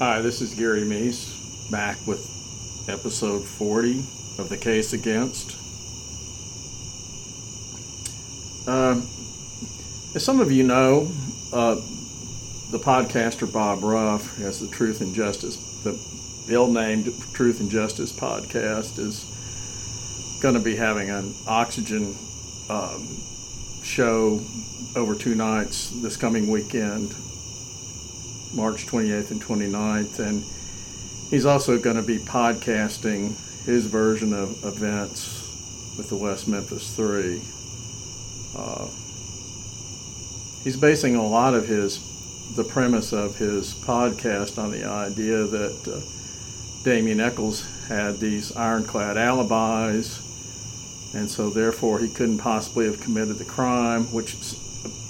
Hi, this is Gary Meese, back with episode 40 of The Case Against. Uh, as some of you know, uh, the podcaster Bob Ruff has the Truth and Justice, the ill-named Truth and Justice podcast is going to be having an oxygen um, show over two nights this coming weekend March 28th and 29th. And he's also going to be podcasting his version of events with the West Memphis Three. Uh, he's basing a lot of his, the premise of his podcast on the idea that uh, Damien Echols had these ironclad alibis, and so therefore he couldn't possibly have committed the crime, which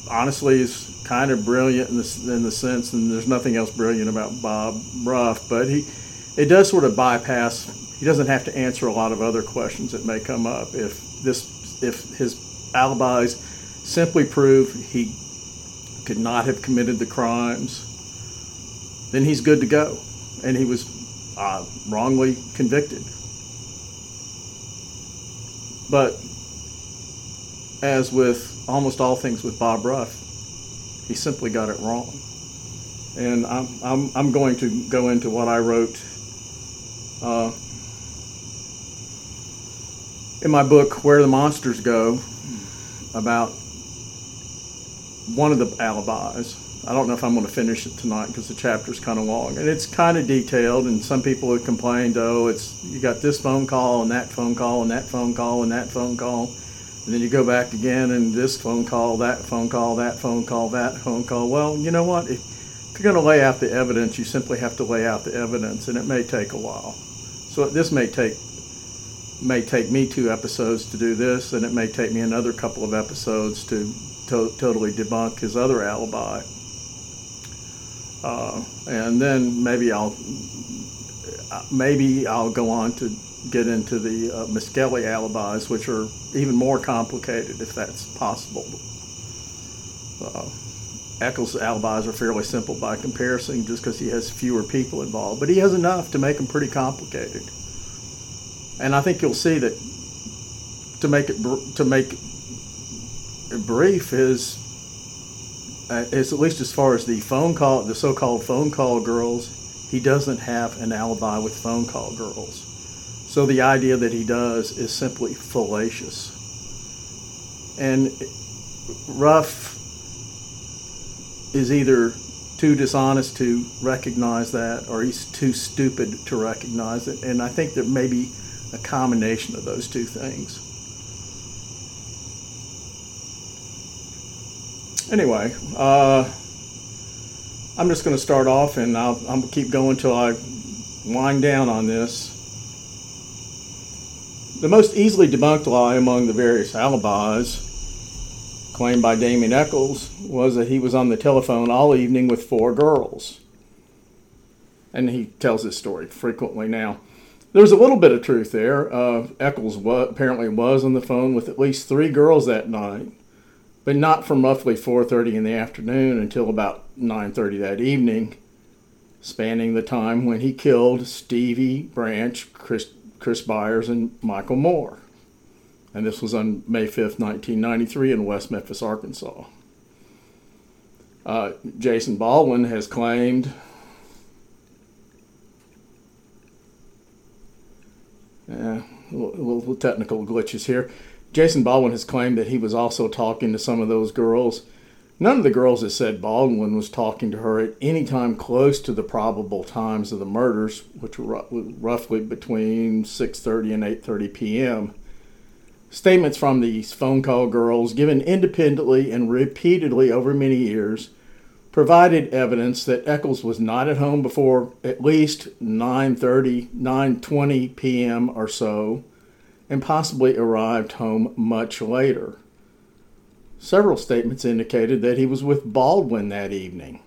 honestly is kind of brilliant in the, in the sense, and there's nothing else brilliant about Bob Ruff, but he it does sort of bypass. He doesn't have to answer a lot of other questions that may come up if this if his alibis simply prove he could not have committed the crimes. Then he's good to go, and he was uh, wrongly convicted. But as with almost all things with Bob Ruff, he simply got it wrong. And I'm, I'm, I'm going to go into what I wrote uh, in my book, Where the Monsters Go, about one of the alibis. I don't know if I'm going to finish it tonight because the chapter's kind of long and it's kind of detailed. And some people have complained, oh, it's you got this phone call and that phone call and that phone call and that phone call. And then you go back again and this phone call, that phone call, that phone call, that phone call. Well, you know what? If you're going to lay out the evidence, you simply have to lay out the evidence, and it may take a while. So this may take may take me two episodes to do this, and it may take me another couple of episodes to, to totally debunk his other alibi. Uh, and then maybe I'll maybe I'll go on to get into the uh, Misskelley alibis, which are even more complicated if that's possible. Uh, Echols' alibis are fairly simple by comparison just because he has fewer people involved, but he has enough to make them pretty complicated. And I think you'll see that to make it to make it brief is uh, is at least as far as the phone call, the so-called phone call girls, he doesn't have an alibi with phone call girls. So the idea that he does is simply fallacious. And Ruff is either too dishonest to recognize that or he's too stupid to recognize it. And I think there may be a combination of those two things. Anyway, uh, I'm just going to start off and I'll, to keep going until I wind down on this. The most easily debunked lie among the various alibis claimed by Damien Echols was that he was on the telephone all evening with four girls. And he tells this story frequently now. There's a little bit of truth there. Uh, wa- apparently was on the phone with at least three girls that night, but not from roughly 4:30 in the afternoon until about 9:30 that evening, spanning the time when he killed Stevie Branch, Chris, Chris Byers, and Michael Moore. And this was on May 5th, 1993, in West Memphis, Arkansas. Uh, Jason Baldwin has claimed Yeah, little, technical glitches here. Jason Baldwin has claimed that he was also talking to some of those girls. None of the girls that said Baldwin was talking to her at any time close to the probable times of the murders, which were roughly between 6:30 and 8:30 p.m. Statements from these phone call girls, given independently and repeatedly over many years, provided evidence that Echols was not at home before at least 9:30, 9:20 p.m. or so, and possibly arrived home much later. Several statements indicated that he was with Baldwin that evening.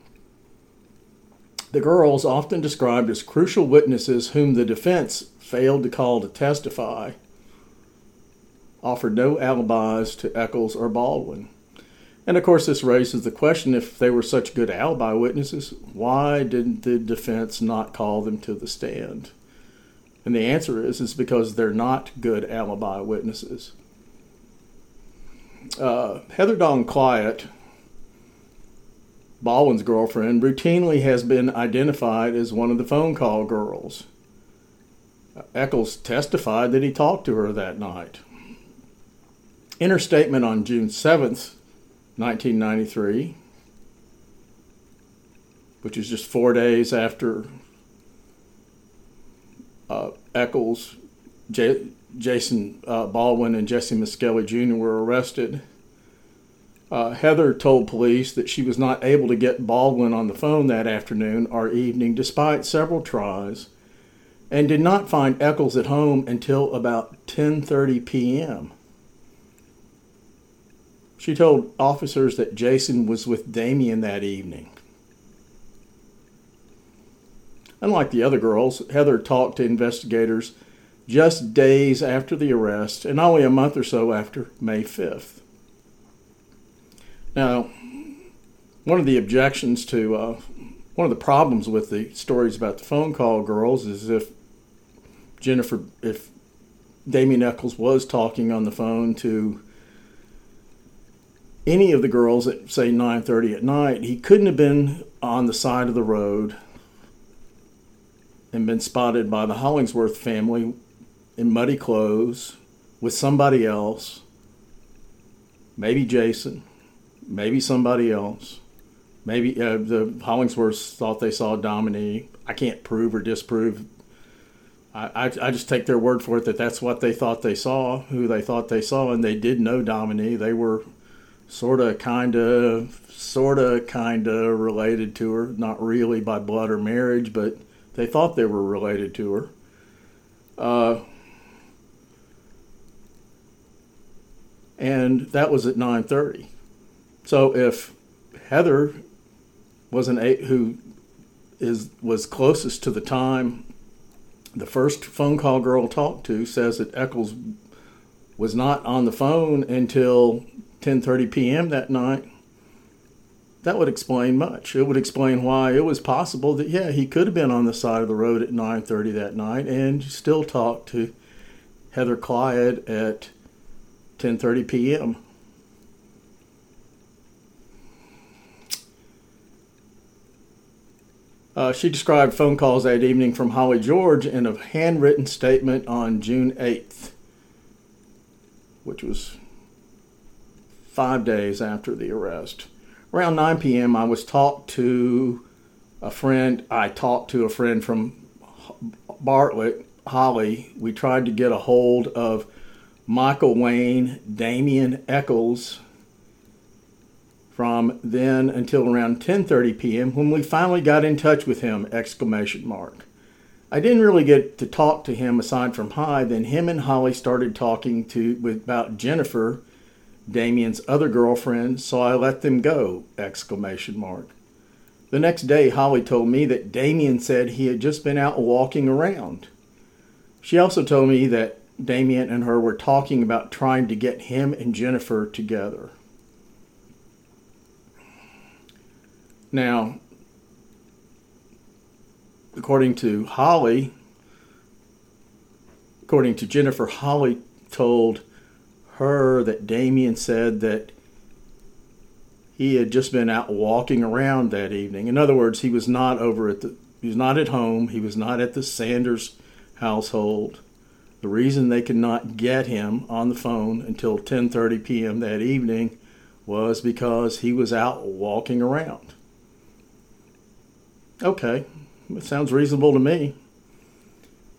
The girls, often described as crucial witnesses whom the defense failed to call to testify, offered no alibis to Echols or Baldwin. And of course, this raises the question if they were such good alibi witnesses, why didn't the defense not call them to the stand? And the answer is, is because they're not good alibi witnesses. Uh, Heather Dawn Clyatt, Baldwin's girlfriend, routinely has been identified as one of the phone call girls. Echols testified that he talked to her that night. In her statement on June 7th, 1993, which is just four days after uh, Echols, J- Jason uh, Baldwin, and Jesse Misskelley Jr. were arrested. Uh, Heather told police that she was not able to get Baldwin on the phone that afternoon or evening despite several tries and did not find Echols at home until about 10:30 p.m. She told officers that Jason was with Damien that evening. Unlike the other girls, Heather talked to investigators just days after the arrest and only a month or so after May 5th. Now, one of the objections to, uh, one of the problems with the stories about the phone call girls is if Jennifer, if Damien Echols was talking on the phone to any of the girls at say 9:30 at night, he couldn't have been on the side of the road and been spotted by the Hollingsworth family in muddy clothes with somebody else, maybe Jason, maybe somebody else. Maybe uh, the Hollingsworths thought they saw Dominique. I can't prove or disprove I, I, just take their word for it that that's what they thought they saw, who they thought they saw, and they did know Dominique. They were sort of, kind of, sort of, kind of related to her, not really by blood or marriage, but they thought they were related to her. Uh, and that was at 9:30. So if Heather was an eight who is was closest to the time the first phone call girl talked to says that Echols was not on the phone until 10:30 p.m. that night. That would explain much. It would explain why it was possible that yeah, he could have been on the side of the road at 9:30 that night and still talked to Heather Clyatt at 10:30 p.m. Uh, she described phone calls that evening from Holly George in a handwritten statement on June 8th, which was five days after the arrest. Around 9 p.m., I was talked to a friend. I talked to a friend from Bartlett, Holly. We tried to get a hold of Michael Wayne, Damien Echols, from then until around 10:30 p.m. when we finally got in touch with him exclamation mark. I didn't really get to talk to him aside from hi, then him and Holly started talking to about Jennifer, Damien's other girlfriend, so I let them go exclamation mark. The next day Holly told me that Damien said he had just been out walking around. She also told me that Damien and her were talking about trying to get him and Jennifer together. Now, according to Holly, according to Jennifer, Holly told her that Damien said that he had just been out walking around that evening. In other words, he was not over at the he was not at home, he was not at the Sanders household. The reason they could not get him on the phone until 10:30 p.m. that evening was because he was out walking around. Okay, it sounds reasonable to me.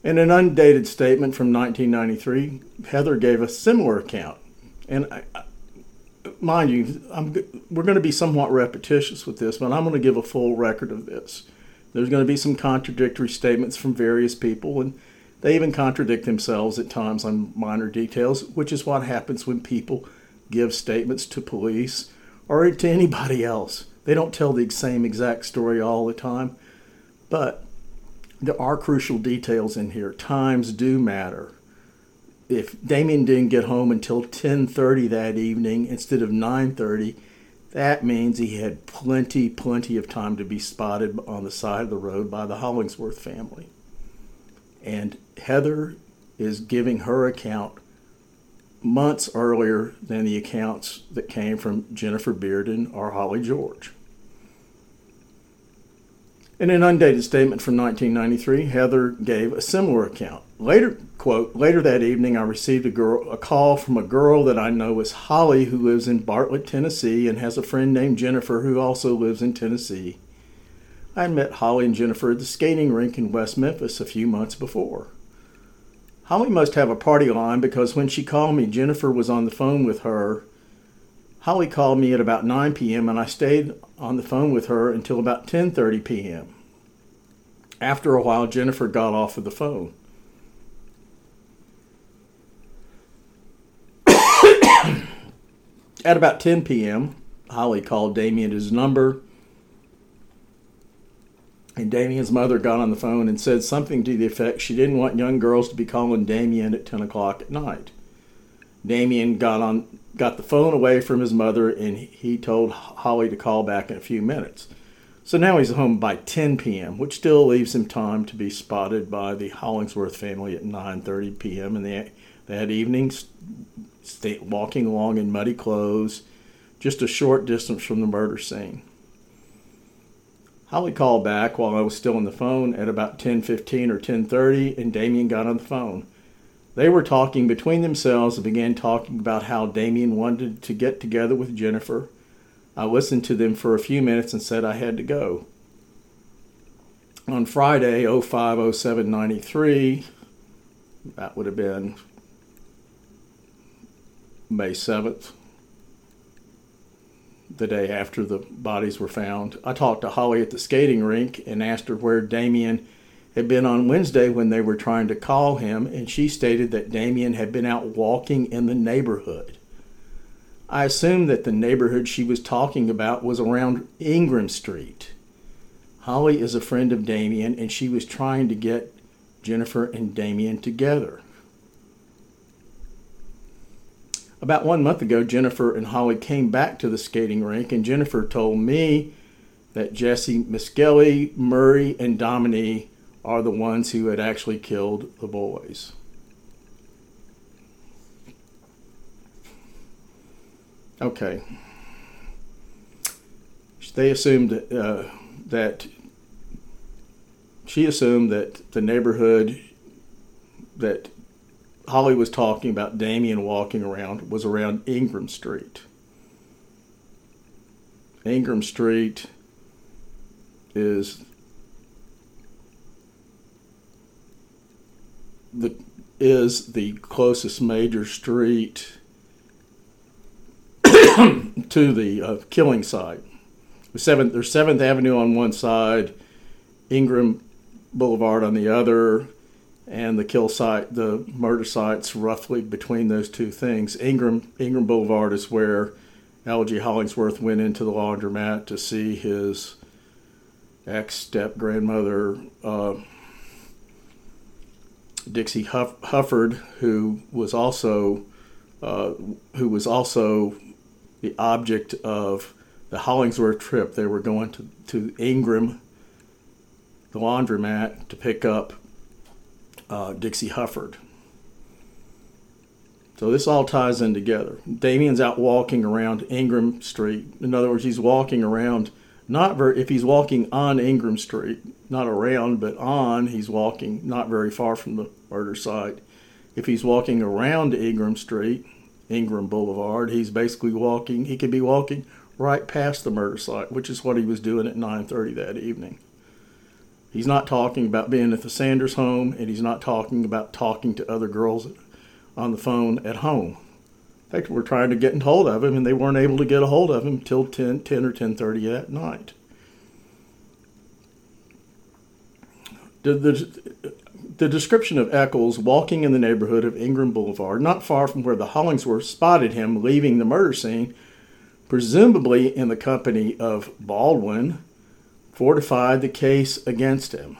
In an undated statement from 1993, Heather gave a similar account. And I, I, mind you, I'm, we're going to be somewhat repetitious with this, but I'm going to give a full record of this. There's going to be some contradictory statements from various people, and they even contradict themselves at times on minor details, which is what happens when people give statements to police or to anybody else. They don't tell the same exact story all the time, but there are crucial details in here. Times do matter. If Damien didn't get home until 10:30 that evening instead of 9:30, That means he had plenty, plenty of time to be spotted on the side of the road by the Hollingsworth family. And Heather is giving her account months earlier than the accounts that came from Jennifer Bearden or Holly George. In an undated statement from 1993, Heather gave a similar account. Later, quote, later that evening, I received a, girl, a call from a girl that I know as Holly, who lives in Bartlett, Tennessee, and has a friend named Jennifer who also lives in Tennessee. I met Holly and Jennifer at the skating rink in West Memphis a few months before. Holly must have a party line because when she called me, Jennifer was on the phone with her. Holly called me at about 9 p.m. and I stayed on the phone with her until about 10:30 p.m. After a while, Jennifer got off of the phone. At about 10 p.m., Holly called Damien his number, and Damien's mother got on the phone and said something to the effect she didn't want young girls to be calling Damien at 10 o'clock at night. Damien got on got the phone away from his mother and he told Holly to call back in a few minutes. So now he's home by 10 p.m., which still leaves him time to be spotted by the Hollingsworth family at 9:30 p.m. and the, that evening, walking along in muddy clothes, just a short distance from the murder scene. Holly called back while I was still on the phone at about 10:15 or 10:30, and Damien got on the phone. They were talking between themselves and began talking about how Damien wanted to get together with Jennifer. I listened to them for a few minutes and said I had to go. On Friday, 050793, that would have been May 7th, the day after the bodies were found, I talked to Holly at the skating rink and asked her where Damien had been on Wednesday when they were trying to call him, and she stated that Damien had been out walking in the neighborhood. I assumed that the neighborhood she was talking about was around Ingram Street. Holly is a friend of Damien, and she was trying to get Jennifer and Damien together. About one month ago, Jennifer and Holly came back to the skating rink, and Jennifer told me that Jesse Misskelley, Murray, and Dominique are the ones who had actually killed the boys. Okay. They assumed uh, that she assumed that the neighborhood that Holly was talking about Damien walking around was around Ingram Street. Ingram Street is the is the closest major street to the uh, killing site. Seventh, there's Seventh Avenue on one side, Ingram Boulevard on the other, and the kill site, the murder site's roughly between those two things. Ingram Ingram Boulevard is where L.G. Hollingsworth went into the laundromat to see his ex step grandmother. Uh, Dixie Huff- Hufford, who was also uh, who was also the object of the Hollingsworth trip. They were going to, to Ingram, the laundromat, to pick up uh, Dixie Hufford. So this all ties in together. Damien's out walking around Ingram Street. In other words, he's walking around not very, if he's walking on Ingram Street, not around, but on, he's walking not very far from the murder site. If he's walking around Ingram Street, Ingram Boulevard, he's basically walking, he could be walking right past the murder site, which is what he was doing at 9:30 that evening. He's not talking about being at the Sanders home, and he's not talking about talking to other girls on the phone at home. In fact, we're trying to get in hold of him, and they weren't able to get a hold of him until 10, 10 or 10.30 at night. The, the, the description of Echols walking in the neighborhood of Ingram Boulevard, not far from where the Hollingsworth spotted him leaving the murder scene, presumably in the company of Baldwin, fortified the case against him.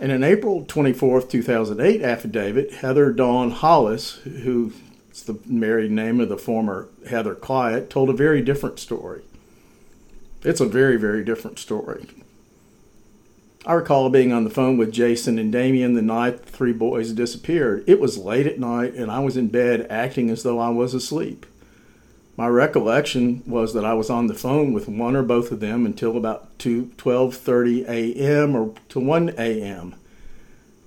In an April 24, 2008 affidavit, Heather Dawn Hollis, who it's the married name of the former Heather Clyatt, told a very different story. It's a very, very different story. I recall being on the phone with Jason and Damien the night the three boys disappeared. It was late at night and I was in bed acting as though I was asleep. My recollection was that I was on the phone with one or both of them until about 12:30 a.m. or to 1 a.m.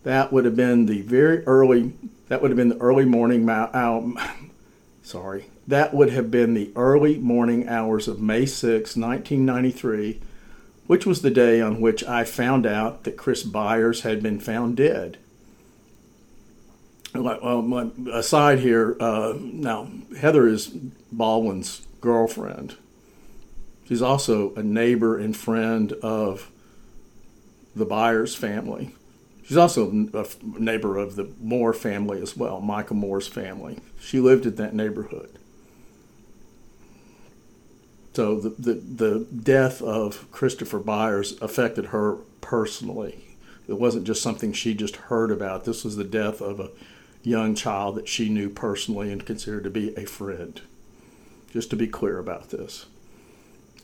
That would have been the very early that would have been the early morning um, sorry. That would have been the early morning hours of May 6, 1993 which was the day on which I found out that Chris Byers had been found dead. Well, aside here, uh, now Heather is Baldwin's girlfriend. She's also a neighbor and friend of the Byers family. She's also a neighbor of the Moore family as well, Michael Moore's family. She lived in that neighborhood. So the, the, the death of Christopher Byers affected her personally. It wasn't just something she just heard about. This was the death of a young child that she knew personally and considered to be a friend. Just to be clear about this.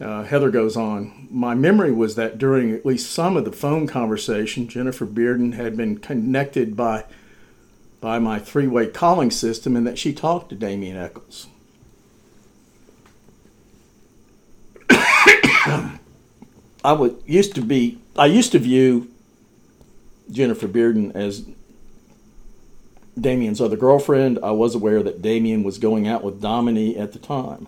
Uh, Heather goes on. My memory was that during at least some of the phone conversation, Jennifer Bearden had been connected by by my three-way calling system, and that she talked to Damien Echols. I would used to be I used to view Jennifer Bearden as Damien's other girlfriend. I was aware that Damien was going out with Domini at the time.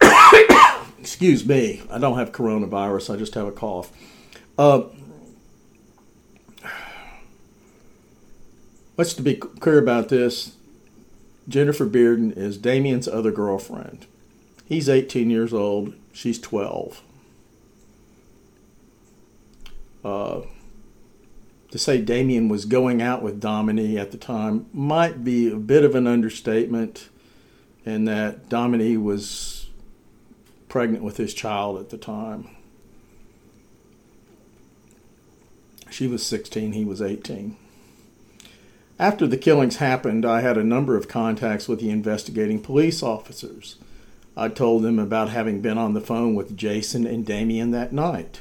Excuse me, I don't have coronavirus. I just have a cough. Uh, let's to be clear about this. Jennifer Bearden is Damien's other girlfriend. He's 18 years old, she's 12. Uh, to say Damien was going out with Domini at the time might be a bit of an understatement, and that Domini was pregnant with his child at the time. She was 16, he was 18. After the killings happened, I had a number of contacts with the investigating police officers. I told them about having been on the phone with Jason and Damien that night.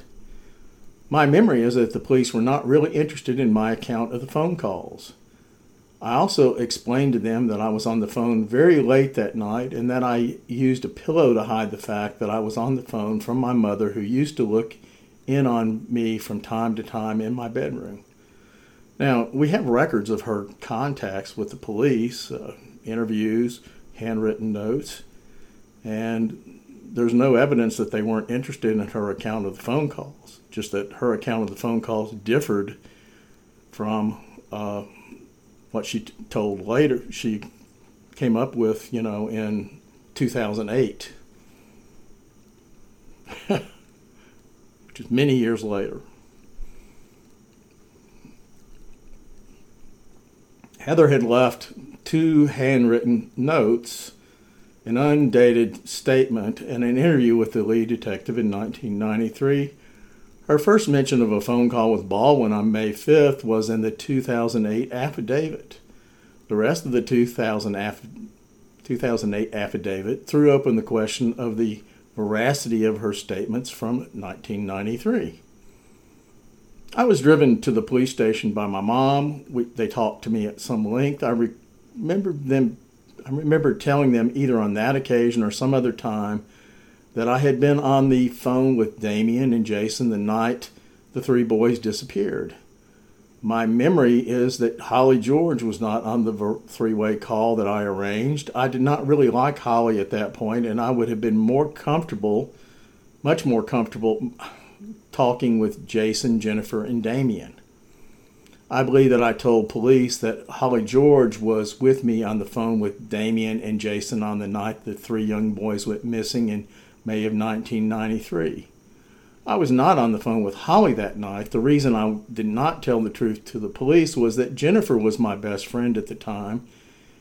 My memory is that the police were not really interested in my account of the phone calls. I also explained to them that I was on the phone very late that night and that I used a pillow to hide the fact that I was on the phone from my mother, who used to look in on me from time to time in my bedroom. Now, we have records of her contacts with the police, uh, interviews, handwritten notes, and there's no evidence that they weren't interested in her account of the phone calls, just that her account of the phone calls differed from uh, what she t- told later. She came up with, you know, in 2008, which is many years later. Heather had left two handwritten notes an undated statement, and an interview with the lead detective in 1993. Her first mention of a phone call with Baldwin on May 5th was in the 2008 affidavit. The rest of the 2000 aff- 2008 affidavit threw open the question of the veracity of her statements from 1993. I was driven to the police station by my mom. We, they talked to me at some length. I re- remember them I remember telling them either on that occasion or some other time that I had been on the phone with Damien and Jason the night the three boys disappeared. My memory is that Holly George was not on the three way call that I arranged. I did not really like Holly at that point, and I would have been more comfortable, much more comfortable, talking with Jason, Jennifer, and Damien. I believe that I told police that Holly George was with me on the phone with Damien and Jason on the night the three young boys went missing in May of 1993. I was not on the phone with Holly that night. The reason I did not tell the truth to the police was that Jennifer was my best friend at the time,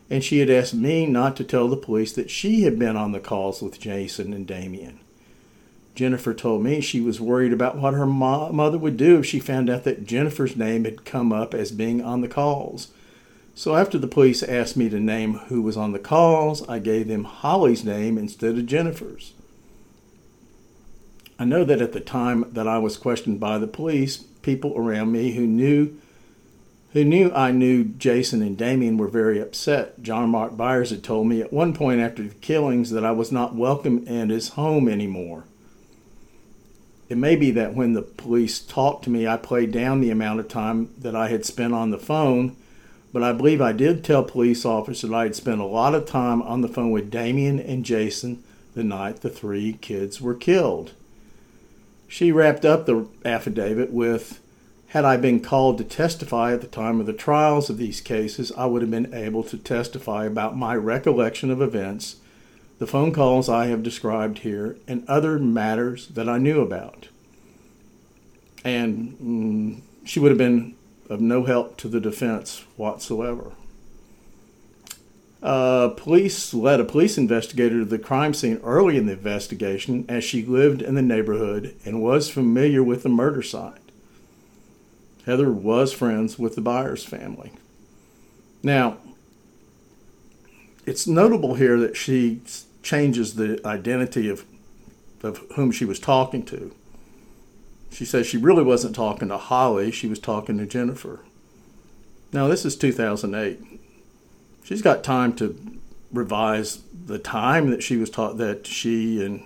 and she had asked me not to tell the police that she had been on the calls with Jason and Damien. Jennifer told me she was worried about what her mo- mother would do if she found out that Jennifer's name had come up as being on the calls. So after the police asked me to name who was on the calls, I gave them Holly's name instead of Jennifer's. I know that at the time that I was questioned by the police, people around me who knew who knew I knew Jason and Damien were very upset. John Mark Byers had told me at one point after the killings that I was not welcome in his home anymore. It may be that when the police talked to me, I played down the amount of time that I had spent on the phone, but I believe I did tell police officers that I had spent a lot of time on the phone with Damien and Jason the night the three kids were killed. She wrapped up the affidavit with Had I been called to testify at the time of the trials of these cases, I would have been able to testify about my recollection of events, the phone calls I have described here, and other matters that I knew about. And mm, she would have been of no help to the defense whatsoever. Uh, police led a police investigator to the crime scene early in the investigation as she lived in the neighborhood and was familiar with the murder site. Heather was friends with the Byers family. Now, it's notable here that she changes the identity of, of whom she was talking to. She says she really wasn't talking to Holly, she was talking to Jennifer. Now, this is 2008 she's got time to revise the time that she was taught that she and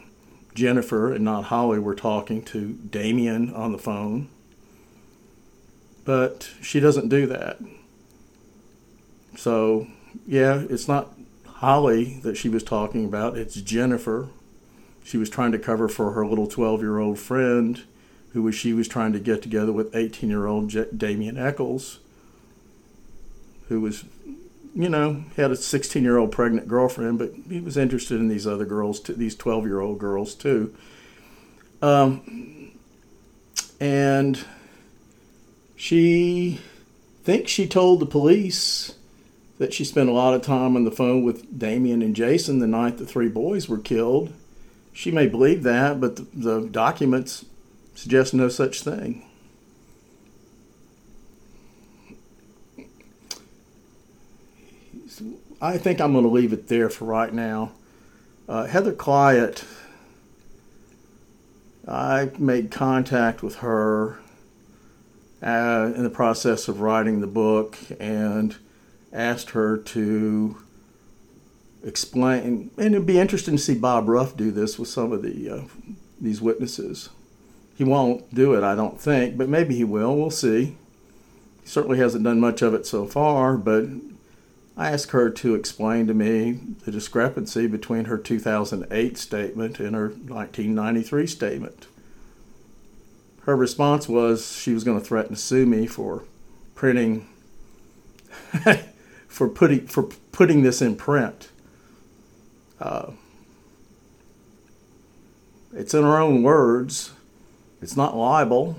Jennifer and not Holly were talking to Damien on the phone. But she doesn't do that. So, yeah, it's not Holly that she was talking about, it's Jennifer. She was trying to cover for her little 12 year old friend who was she was trying to get together with 18 year old J- Damien Echols, who was you know, had a 16 year old pregnant girlfriend, but he was interested in these other girls, too, these 12 year old girls too. Um, and she thinks she told the police that she spent a lot of time on the phone with Damien and Jason the night the three boys were killed. She may believe that, but the, the documents suggest no such thing. I think I'm going to leave it there for right now. Uh, Heather Clyatt, I made contact with her uh, in the process of writing the book and asked her to explain. And it'd be interesting to see Bob Ruff do this with some of the uh, these witnesses. He won't do it, I don't think, but maybe he will. We'll see. He certainly hasn't done much of it so far, but I asked her to explain to me the discrepancy between her 2008 statement and her 1993 statement. Her response was she was going to threaten to sue me for printing, for putting for putting this in print. Uh, it's in her own words. It's not libel.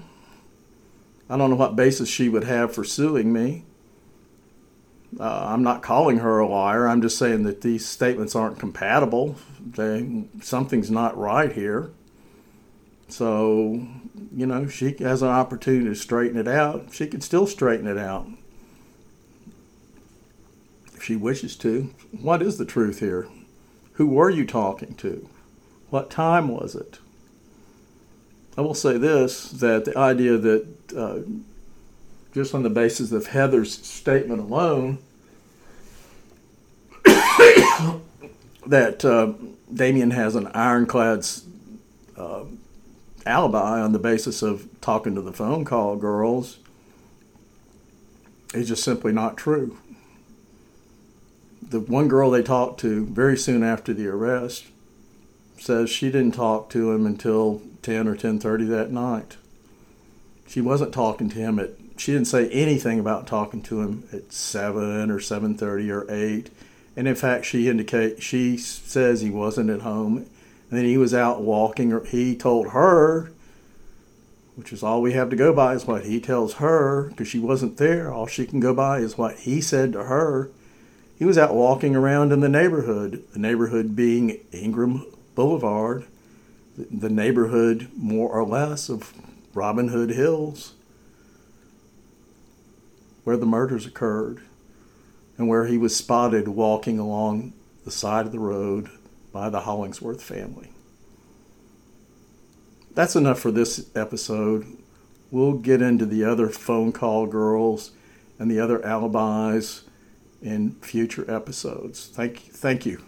I don't know what basis she would have for suing me. Uh, I'm not calling her a liar. I'm just saying that these statements aren't compatible. They, something's not right here. So, you know, she has an opportunity to straighten it out. She can still straighten it out if she wishes to. What is the truth here? Who were you talking to? What time was it? I will say this that the idea that uh, just on the basis of Heather's statement alone, that uh, Damien has an ironclad uh, alibi on the basis of talking to the phone call girls is just simply not true. The one girl they talked to very soon after the arrest says she didn't talk to him until 10 or 10:30 that night. She wasn't talking to him at she didn't say anything about talking to him at 7 or 7:30 or 8 and in fact she indicate she says he wasn't at home. And then he was out walking or he told her which is all we have to go by is what he tells her because she wasn't there. All she can go by is what he said to her. He was out walking around in the neighborhood the neighborhood being ingram boulevard the neighborhood more or less of robin hood hills where the murders occurred. and where he was spotted walking along the side of the road by the Hollingsworth family. That's enough for this episode. We'll get into the other phone call girls and the other alibis in future episodes. Thank. Thank you.